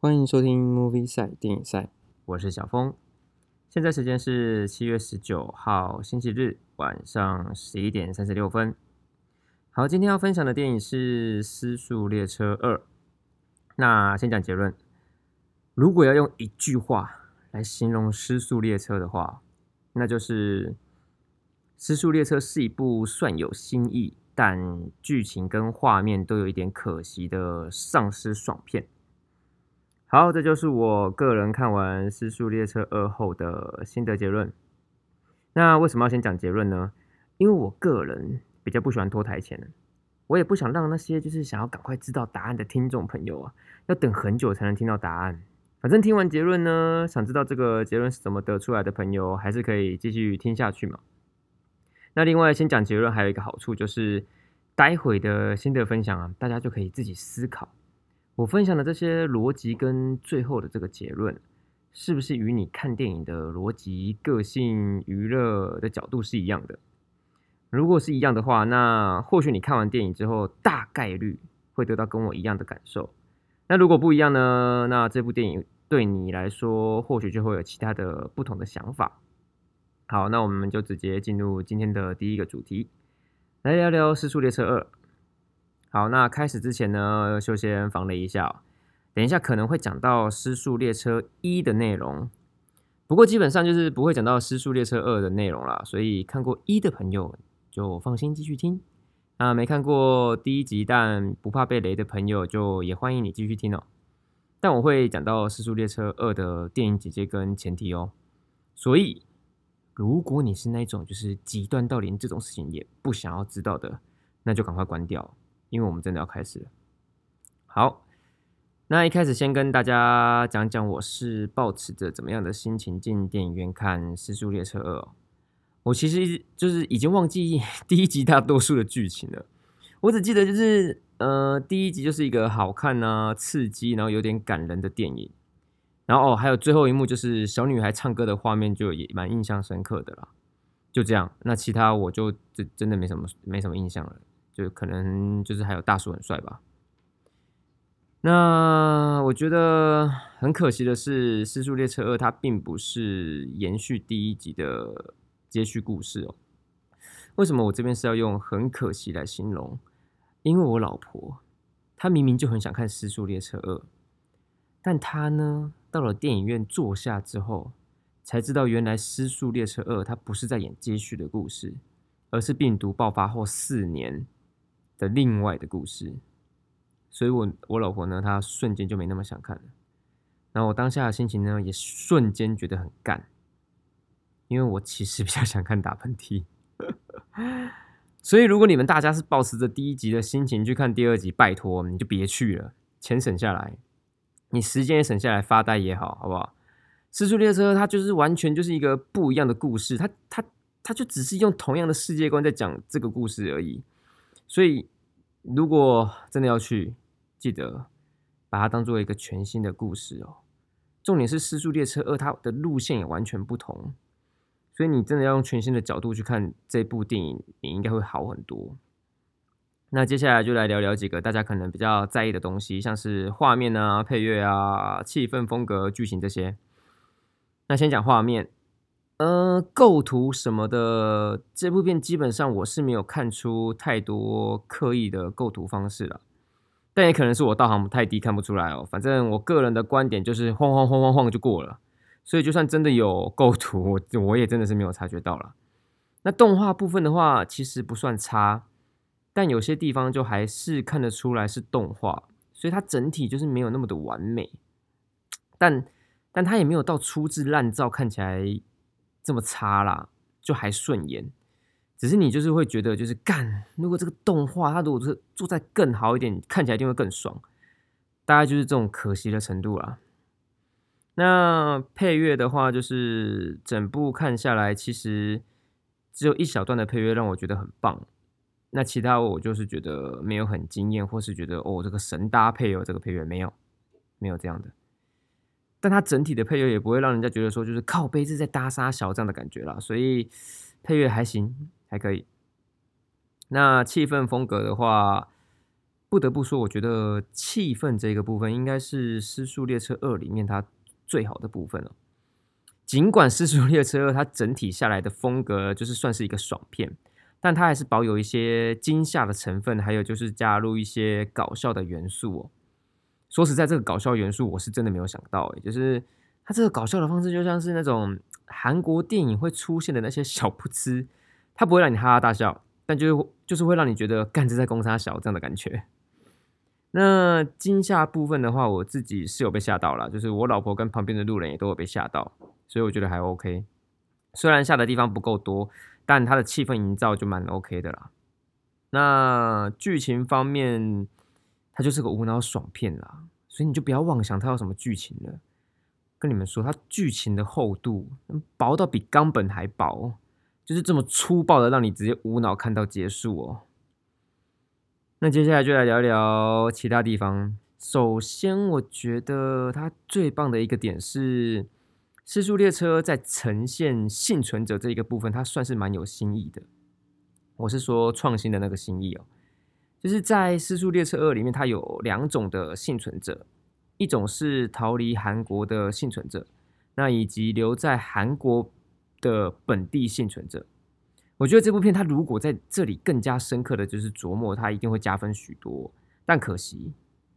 欢迎收听 Movie 赛电影赛，我是小峰。现在时间是七月十九号星期日晚上十一点三十六分。好，今天要分享的电影是《失速列车二》。那先讲结论。如果要用一句话来形容《失速列车》的话，那就是《失速列车》是一部算有新意，但剧情跟画面都有一点可惜的丧尸爽片。好，这就是我个人看完《失速列车二》后的心得结论。那为什么要先讲结论呢？因为我个人比较不喜欢拖台前，我也不想让那些就是想要赶快知道答案的听众朋友啊，要等很久才能听到答案。反正听完结论呢，想知道这个结论是怎么得出来的朋友，还是可以继续听下去嘛。那另外先讲结论，还有一个好处就是，待会的心得分享啊，大家就可以自己思考。我分享的这些逻辑跟最后的这个结论，是不是与你看电影的逻辑、个性、娱乐的角度是一样的？如果是一样的话，那或许你看完电影之后，大概率会得到跟我一样的感受。那如果不一样呢？那这部电影对你来说，或许就会有其他的不同的想法。好，那我们就直接进入今天的第一个主题，来聊聊《失速列车二》。好，那开始之前呢，就先防雷一下。等一下可能会讲到《失速列车一》的内容，不过基本上就是不会讲到《失速列车二》的内容啦。所以看过一的朋友就放心继续听。那没看过第一集但不怕被雷的朋友，就也欢迎你继续听哦。但我会讲到《失速列车二》的电影简介跟前提哦。所以如果你是那种就是极端到连这种事情也不想要知道的，那就赶快关掉。因为我们真的要开始了。好，那一开始先跟大家讲讲，我是抱持着怎么样的心情进电影院看《失速列车二》。我其实就是已经忘记 第一集大多数的剧情了，我只记得就是呃，第一集就是一个好看啊、刺激，然后有点感人的电影。然后哦，还有最后一幕就是小女孩唱歌的画面，就也蛮印象深刻的啦。就这样，那其他我就真真的没什么没什么印象了。就可能就是还有大叔很帅吧。那我觉得很可惜的是，《失速列车二》它并不是延续第一集的接续故事哦。为什么我这边是要用很可惜来形容？因为我老婆她明明就很想看《失速列车二》，但她呢到了电影院坐下之后，才知道原来《失速列车二》它不是在演接续的故事，而是病毒爆发后四年。的另外的故事，所以我我老婆呢，她瞬间就没那么想看了。然后我当下的心情呢，也瞬间觉得很干，因为我其实比较想看打喷嚏。所以如果你们大家是保持着第一集的心情去看第二集，拜托你就别去了，钱省下来，你时间也省下来，发呆也好，好不好？失速列车它就是完全就是一个不一样的故事，它它它就只是用同样的世界观在讲这个故事而已。所以，如果真的要去，记得把它当做一个全新的故事哦。重点是《失速列车二》，它的路线也完全不同，所以你真的要用全新的角度去看这部电影，你应该会好很多。那接下来就来聊聊几个大家可能比较在意的东西，像是画面啊、配乐啊、气氛、风格、剧情这些。那先讲画面。呃，构图什么的，这部片基本上我是没有看出太多刻意的构图方式了，但也可能是我道行太低，看不出来哦。反正我个人的观点就是晃晃晃晃晃就过了，所以就算真的有构图，我我也真的是没有察觉到了。那动画部分的话，其实不算差，但有些地方就还是看得出来是动画，所以它整体就是没有那么的完美，但但它也没有到粗制滥造，看起来。这么差啦，就还顺眼，只是你就是会觉得就是干，如果这个动画它如果是做在更好一点，看起来一定会更爽，大概就是这种可惜的程度啦。那配乐的话，就是整部看下来，其实只有一小段的配乐让我觉得很棒，那其他我就是觉得没有很惊艳，或是觉得哦这个神搭配哦这个配乐没有没有这样的。但它整体的配乐也不会让人家觉得说就是靠杯子在搭沙小这样的感觉啦，所以配乐还行，还可以。那气氛风格的话，不得不说，我觉得气氛这个部分应该是《失速列车二》里面它最好的部分了。尽管《失速列车二》它整体下来的风格就是算是一个爽片，但它还是保有一些惊吓的成分，还有就是加入一些搞笑的元素哦。说实在，这个搞笑元素我是真的没有想到，诶，就是它这个搞笑的方式就像是那种韩国电影会出现的那些小噗嗤，它不会让你哈哈大笑，但就是就是会让你觉得干这在攻杀小这样的感觉。那惊吓部分的话，我自己是有被吓到了，就是我老婆跟旁边的路人也都有被吓到，所以我觉得还 OK。虽然吓的地方不够多，但它的气氛营造就蛮 OK 的啦。那剧情方面，它就是个无脑爽片啦，所以你就不要妄想它有什么剧情了。跟你们说，它剧情的厚度薄到比冈本还薄，就是这么粗暴的让你直接无脑看到结束哦。那接下来就来聊聊其他地方。首先，我觉得它最棒的一个点是《失速列车》在呈现幸存者这一个部分，它算是蛮有新意的。我是说创新的那个新意哦，就是在《失速列车二》里面，它有两种的幸存者，一种是逃离韩国的幸存者，那以及留在韩国的本地幸存者。我觉得这部片，它如果在这里更加深刻的就是琢磨，它一定会加分许多。但可惜，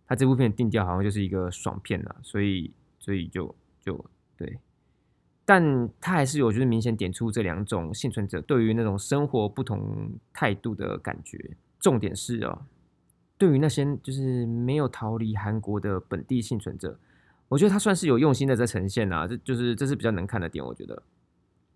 它这部片定调好像就是一个爽片了，所以，所以就就对。但它还是有，就是明显点出这两种幸存者对于那种生活不同态度的感觉。重点是哦，对于那些就是没有逃离韩国的本地幸存者，我觉得他算是有用心的在呈现啊，这就是这是比较能看的点，我觉得。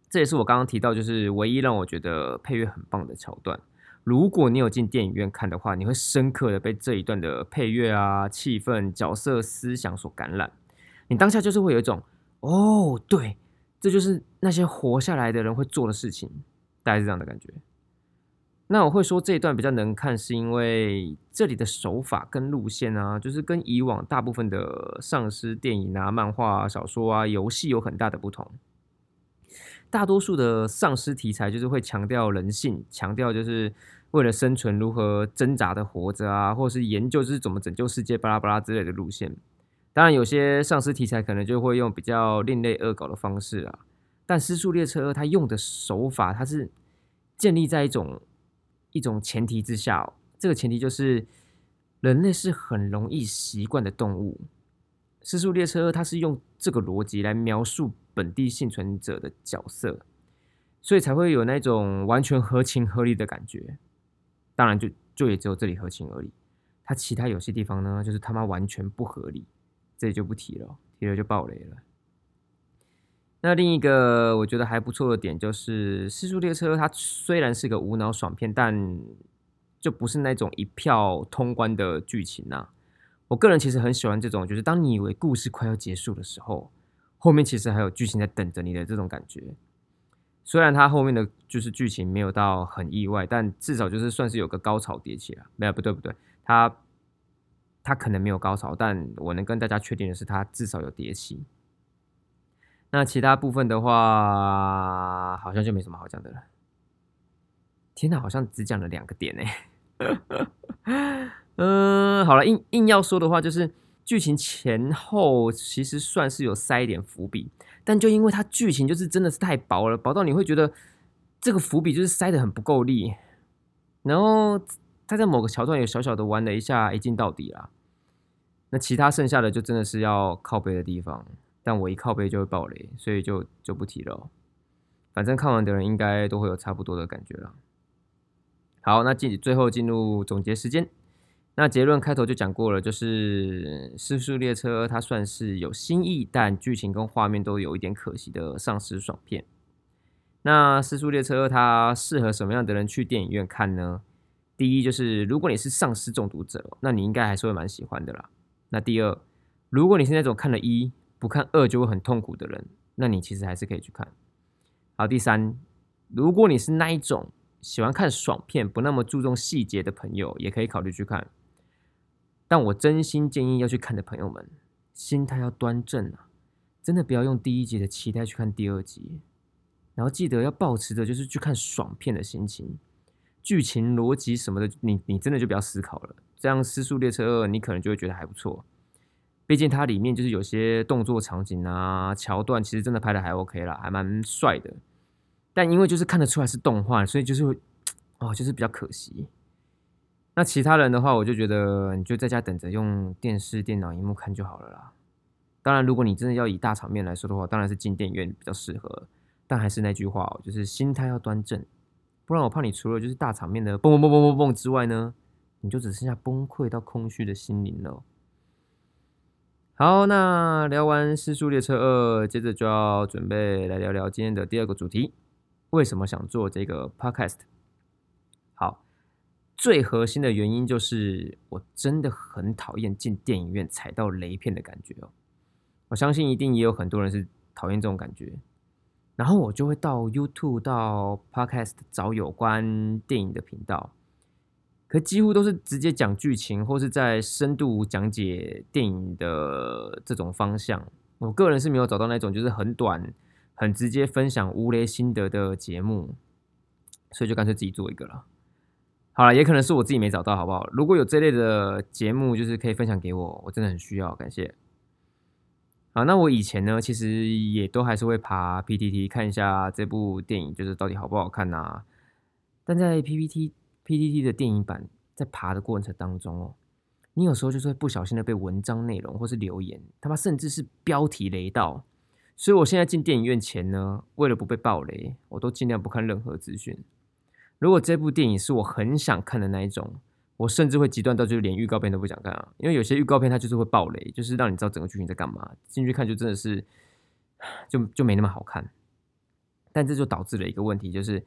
这也是我刚刚提到，就是唯一让我觉得配乐很棒的桥段。如果你有进电影院看的话，你会深刻的被这一段的配乐啊、气氛、角色、思想所感染。你当下就是会有一种，哦，对，这就是那些活下来的人会做的事情，大概是这样的感觉。那我会说这一段比较能看，是因为这里的手法跟路线啊，就是跟以往大部分的丧尸电影啊、漫画、小说啊、游戏有很大的不同。大多数的丧尸题材就是会强调人性，强调就是为了生存如何挣扎的活着啊，或者是研究就是怎么拯救世界巴拉巴拉之类的路线。当然，有些丧尸题材可能就会用比较另类恶搞的方式啊。但《失速列车》它用的手法，它是建立在一种一种前提之下，这个前提就是人类是很容易习惯的动物。《失速列车》它是用这个逻辑来描述。本地幸存者的角色，所以才会有那种完全合情合理的感觉。当然，就就也只有这里合情合理。它其他有些地方呢，就是他妈完全不合理。这里就不提了，提了就爆雷了。那另一个我觉得还不错的点就是《失速列车》，它虽然是个无脑爽片，但就不是那种一票通关的剧情呐。我个人其实很喜欢这种，就是当你以为故事快要结束的时候。后面其实还有剧情在等着你的这种感觉，虽然它后面的就是剧情没有到很意外，但至少就是算是有个高潮迭起了。没有不对不对，它它可能没有高潮，但我能跟大家确定的是，它至少有迭起。那其他部分的话，好像就没什么好讲的了。天哪，好像只讲了两个点呢。嗯，好了，硬硬要说的话就是。剧情前后其实算是有塞一点伏笔，但就因为它剧情就是真的是太薄了，薄到你会觉得这个伏笔就是塞的很不够力。然后他在某个桥段有小小的玩了一下，一镜到底啦。那其他剩下的就真的是要靠背的地方，但我一靠背就会爆雷，所以就就不提了。反正看完的人应该都会有差不多的感觉了。好，那进最后进入总结时间。那结论开头就讲过了，就是《失速列车》它算是有新意，但剧情跟画面都有一点可惜的丧尸爽片。那《失速列车》它适合什么样的人去电影院看呢？第一，就是如果你是丧尸中毒者，那你应该还是会蛮喜欢的啦。那第二，如果你是那种看了一不看二就会很痛苦的人，那你其实还是可以去看。好，第三，如果你是那一种喜欢看爽片不那么注重细节的朋友，也可以考虑去看。但我真心建议要去看的朋友们，心态要端正啊！真的不要用第一集的期待去看第二集，然后记得要保持着就是去看爽片的心情，剧情逻辑什么的，你你真的就不要思考了，这样《失速列车二》你可能就会觉得还不错。毕竟它里面就是有些动作场景啊、桥段，其实真的拍的还 OK 啦，还蛮帅的。但因为就是看得出来是动画，所以就是哦，就是比较可惜。那其他人的话，我就觉得你就在家等着用电视、电脑荧幕看就好了啦。当然，如果你真的要以大场面来说的话，当然是进电影院比较适合。但还是那句话哦，就是心态要端正，不然我怕你除了就是大场面的蹦蹦蹦蹦蹦蹦之外呢，你就只剩下崩溃到空虚的心灵了。好，那聊完《失速列车二》，接着就要准备来聊聊今天的第二个主题：为什么想做这个 Podcast？好，最核心的原因就是我真的很讨厌进电影院踩到雷片的感觉哦。我相信一定也有很多人是讨厌这种感觉。然后我就会到 YouTube、到 Podcast 找有关电影的频道，可几乎都是直接讲剧情，或是在深度讲解电影的这种方向。我个人是没有找到那种就是很短、很直接分享无雷心得的节目，所以就干脆自己做一个了。好了，也可能是我自己没找到，好不好？如果有这类的节目，就是可以分享给我，我真的很需要，感谢。啊，那我以前呢，其实也都还是会爬 PPT 看一下这部电影，就是到底好不好看呐。但在 PPT PTT 的电影版在爬的过程当中哦，你有时候就是会不小心的被文章内容或是留言，他妈甚至是标题雷到。所以我现在进电影院前呢，为了不被暴雷，我都尽量不看任何资讯。如果这部电影是我很想看的那一种。我甚至会极端到就是连预告片都不想看啊，因为有些预告片它就是会爆雷，就是让你知道整个剧情在干嘛，进去看就真的是就就没那么好看。但这就导致了一个问题，就是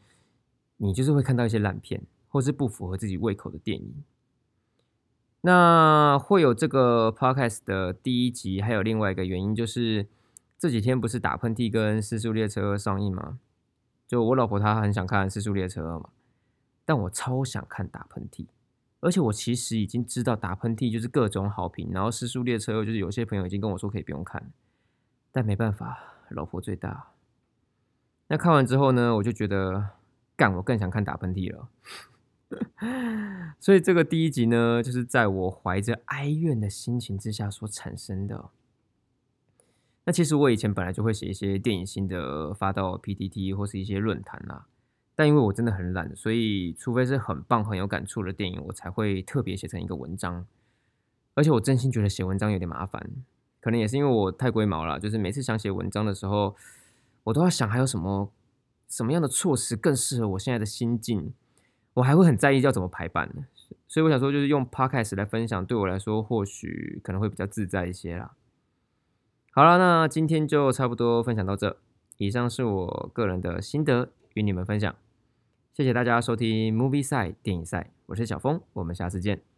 你就是会看到一些烂片，或是不符合自己胃口的电影。那会有这个 podcast 的第一集，还有另外一个原因就是这几天不是打喷嚏跟失速列车上映吗？就我老婆她很想看失速列车嘛，但我超想看打喷嚏。而且我其实已经知道打喷嚏就是各种好评，然后失速列车就是有些朋友已经跟我说可以不用看，但没办法，老婆最大。那看完之后呢，我就觉得干，我更想看打喷嚏了。所以这个第一集呢，就是在我怀着哀怨的心情之下所产生的。那其实我以前本来就会写一些电影心得发到 PTT 或是一些论坛啦。但因为我真的很懒，所以除非是很棒、很有感触的电影，我才会特别写成一个文章。而且我真心觉得写文章有点麻烦，可能也是因为我太龟毛了。就是每次想写文章的时候，我都要想还有什么什么样的措辞更适合我现在的心境。我还会很在意要怎么排版呢。所以我想说，就是用 podcast 来分享，对我来说或许可能会比较自在一些啦。好了，那今天就差不多分享到这。以上是我个人的心得与你们分享。谢谢大家收听 Movie 赛电影赛，我是小峰，我们下次见。